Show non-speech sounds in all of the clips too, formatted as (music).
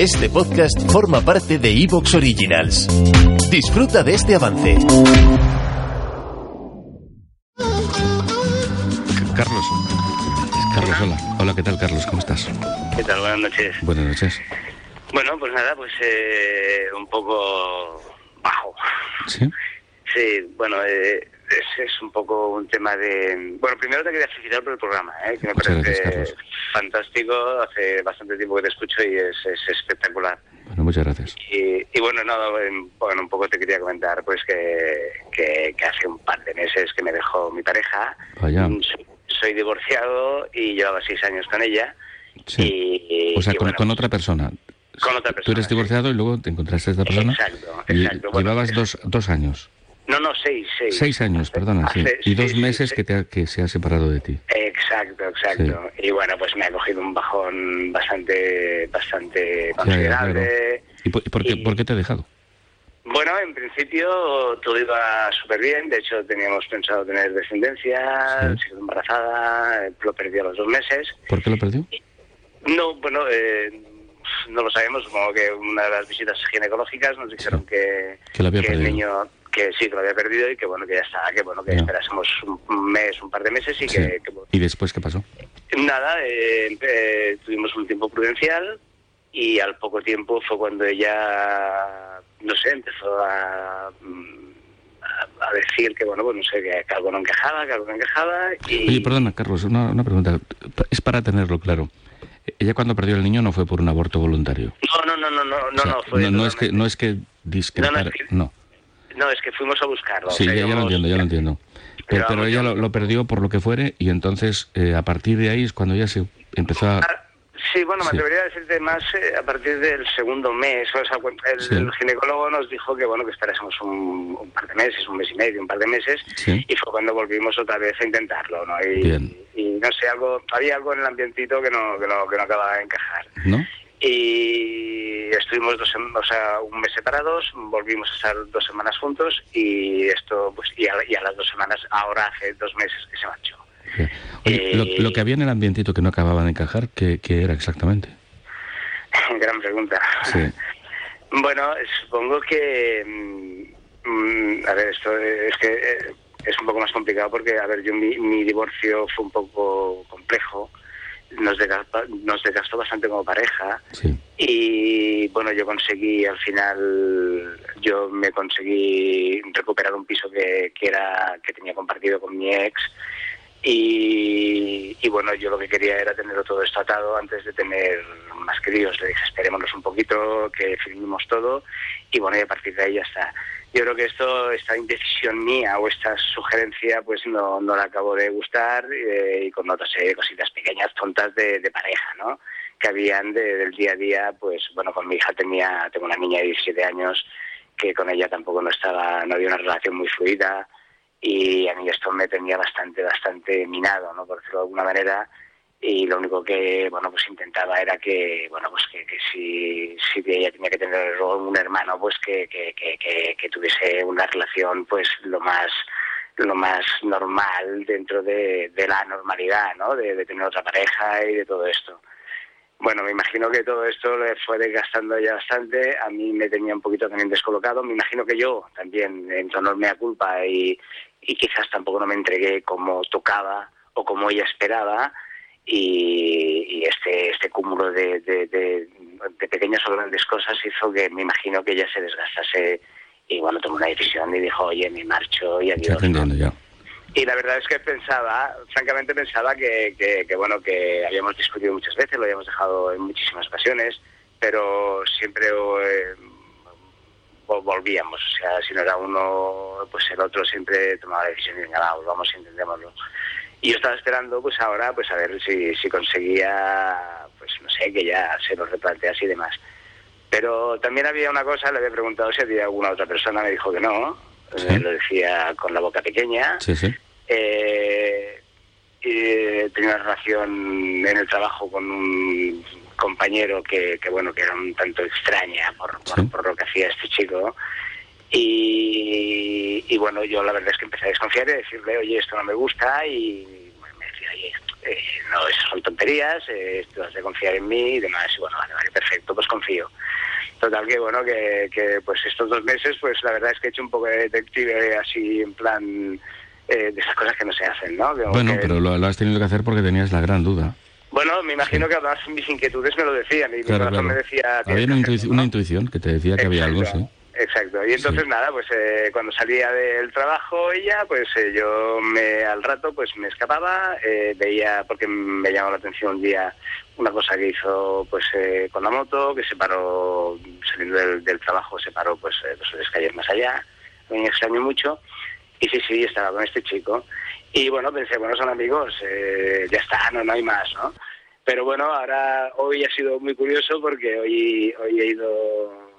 Este podcast forma parte de Evox Originals. Disfruta de este avance. Carlos. Carlos, hola. Hola, ¿qué tal, Carlos? ¿Cómo estás? ¿Qué tal? Buenas noches. Buenas noches. Bueno, pues nada, pues eh, un poco bajo. ¿Sí? Sí, bueno, eh, es, es un poco un tema de... Bueno, primero te quería felicitar por el programa, ¿eh? que me Muchas parece gracias, fantástico. Hace bastante tiempo que te escucho y es, es espectacular. Bueno, muchas gracias. Y, y bueno, no, en- bueno, un poco te quería comentar pues que, que, que hace un par de meses que me dejó mi pareja. Vaya. Mm, Soy, soy divorciado y llevaba seis años con ella. Sí. Y, O sea, y con, bueno, con otra persona. Con otra Tú persona, eres sí. divorciado y luego te encontraste a esta persona. Exacto, y exacto. Bueno, llevabas dos, dos años. No, no, seis, seis. Seis años, perdona, sí. Y dos meses que, te ha- que se ha separado de ti. Exacto, exacto. Y bueno, pues me ha cogido un bajón bastante, bastante considerable. claro. ¿Y por, qué, Y- por qué te ha dejado? Bueno, en principio todo iba súper bien. De hecho, teníamos pensado tener descendencia, Sí. embarazada, lo perdió a los dos meses. ¿Por qué lo perdió? No, bueno, eh, no lo sabemos. Supongo que una de las visitas ginecológicas nos dijeron que, Que el niño que sí que lo había perdido y que bueno que ya estaba que bueno que esperásemos un- mes un par de meses y Sí. que, que, bueno, ¿Y después qué pasó? Nada, eh, eh, tuvimos un tiempo prudencial y al poco tiempo fue cuando ella, no sé, empezó a, mm, a, a decir que, bueno, pues no sé, que, que algo no encajaba, que algo no encajaba. Y, Oye, perdona, Carlos, una, una pregunta. Es para tenerlo claro. Ella cuando perdió el niño no fue por un aborto voluntario. No, no, no, no, no, O no, sea, no, fue no, no es que no es que discrepar, No, no, es que- no. No, es que fuimos a buscarlo. Sí, o sea, ya, ya lo entiendo, ya lo entiendo. Pero, ella lo, lo perdió por lo que fuere y entonces eh, a partir de ahí es cuando ella se empezó a... Ah, Sí, bueno, me Sí. atrevería a decirte más eh, a partir del segundo mes. O sea, el, Sí. el ginecólogo nos dijo que bueno que esperásemos un, un par de meses, un mes y medio, un par de meses, Sí. y fue cuando volvimos otra vez a intentarlo, ¿no? Y, Bien. y no sé, algo, había algo en el ambientito que no, que no, que no acababa de encajar. ¿No? Y estuvimos dos, o sea, un mes separados, volvimos a estar dos semanas juntos y esto, pues, y a, y a las dos semanas, ahora hace dos meses que se marchó. Sí. Oye, lo, Eh, lo que había en el ambientito que no acababa de encajar, ¿qué, qué era exactamente? (laughs) Gran pregunta. Sí. (laughs) Bueno, supongo que... mm, mm, a ver, esto es que eh, es un poco más complicado porque, a ver, yo mi, mi divorcio fue un poco complejo. Nos desgastó, nos desgastó bastante como pareja. Sí. Y bueno, yo conseguí al final, yo me conseguí recuperar un piso que, que era que tenía compartido con mi ex. Y, y bueno, yo lo que quería era tenerlo todo esto atado antes de tener más críos. Le dije, esperémonos un poquito, que firmemos todo. Y bueno, y a partir de ahí ya está. Yo creo que esto, esta indecisión mía o esta sugerencia, pues no, no le acabo de gustar eh, y con otra serie cositas pequeñas, tontas de, de pareja, ¿no? Que habían de- del día a día, pues bueno, con mi hija tenía, tengo una niña de 17 años que con ella tampoco no estaba, no había una relación muy fluida y a mí esto me tenía bastante, bastante minado, ¿no? Por decirlo de alguna manera y lo único que bueno pues intentaba era que bueno pues que, si, si ella tenía que tener un hermano pues que, que, que, tuviese una relación pues lo más lo más normal dentro de, la normalidad no de, tener otra pareja y de todo esto bueno, me imagino que todo esto le fue desgastando ya bastante. A mí me tenía un poquito también descolocado. Me imagino que yo también entró enorme a culpa y, y quizás tampoco no me entregué como tocaba o como ella esperaba. Y, y este este cúmulo de, de, de- de pequeñas o grandes cosas hizo que me imagino que ella se desgastase. Y bueno, tomó una decisión y dijo, oye, me marcho y adiós. entiendo, ya. Y la verdad es que pensaba, francamente pensaba que, que, que, bueno, que habíamos discutido muchas veces, lo habíamos dejado en muchísimas ocasiones, pero siempre eh, vol- volvíamos. O sea, si no era uno, pues el otro siempre tomaba la decisión y venga, vamos, intentémoslo. Y yo estaba esperando, pues ahora, pues a ver si, si conseguía pues no sé, que ya se lo replanteas y demás. Pero también había una cosa, le había preguntado si había alguna otra persona, me dijo que no, Sí. lo decía con la boca pequeña. Sí, sí. Eh, tenía una relación en el trabajo con un compañero que, que, bueno que era un tanto extraña por, por, por lo que hacía este chico y, y bueno yo la verdad es que empecé a desconfiar y a decirle oye esto no me gusta y me decía oye eh, no esas son tonterías eh, tú has de confiar en mí y demás y bueno vale, vale perfecto pues confío Total que bueno, que, que pues estos dos meses, pues la verdad es que he hecho un poco de detective así en plan eh, de esas cosas que no se hacen, ¿no? Como Bueno, que- pero lo, lo has tenido que hacer porque tenías la gran duda. Bueno, me imagino que además mis inquietudes me lo decían y mi Claro, corazón claro. me decía... Había "Tienes una, intuici- hacerlo", una ¿no? intuición que te decía que había algo, sí. Exacto. Y entonces Sí. nada, pues eh, cuando salía del trabajo ella, pues eh, yo me al rato pues me escapaba, eh, veía porque me llamó la atención un día una cosa que hizo pues eh, con la moto, que se paró saliendo del, del trabajo, se paró pues eh, dos o tres calles más allá. Me extrañó mucho y sí, sí, estaba con este chico. Y bueno, pensé, bueno, son amigos, eh, ya está, no, no hay más, ¿no? Pero bueno, ahora hoy ha sido muy curioso porque hoy, hoy he ido,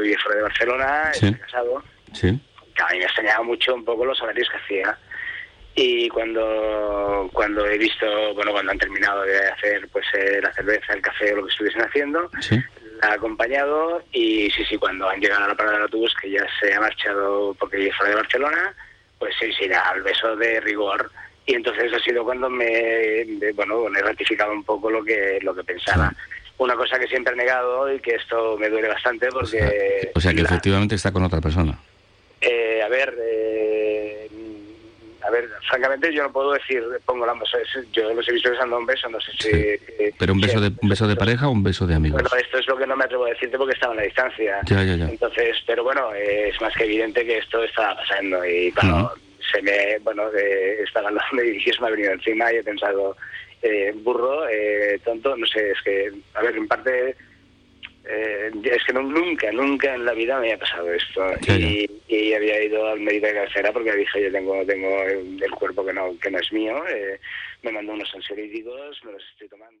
vive fuera de Barcelona, Sí. está casado, Sí. a mí me extrañaba mucho un poco los horarios que hacía. Y cuando, cuando he visto, bueno, cuando han terminado de hacer pues eh, la cerveza, el café o lo que estuviesen haciendo, Sí. la ha acompañado y sí, sí, cuando han llegado a la parada del autobús, que ya se ha marchado porque fuera de Barcelona, pues sí, sí, al beso de rigor. Y entonces ha sido cuando me, me- bueno, me he ratificado un poco lo que, lo que pensaba. Una cosa que siempre he negado y que esto me duele bastante O sea, porque... o sea que la- efectivamente está con otra persona. eh, a ver, eh, a ver, francamente yo no puedo decir, pongo la yo los he visto besando un beso, no sé si... eh, Pero un beso de, un beso de pareja o un beso de amigos. Bueno, esto es lo que no me atrevo a decirte porque estaba en la distancia. Ya, ya, ya. Entonces, pero bueno, eh, es más que evidente que esto estaba pasando y claro, se me, bueno, eh, estaba hablando y (laughs) se me ha venido encima y he pensado, eh, burro, eh, tonto, no sé, es que, a ver, en parte, eh, es que no- nunca, nunca en la vida me había pasado esto y, y había ido al médico de cabecera porque dije, yo tengo, tengo el, el cuerpo que no, que no es mío, eh, me mandó unos ansiolíticos, me los estoy tomando.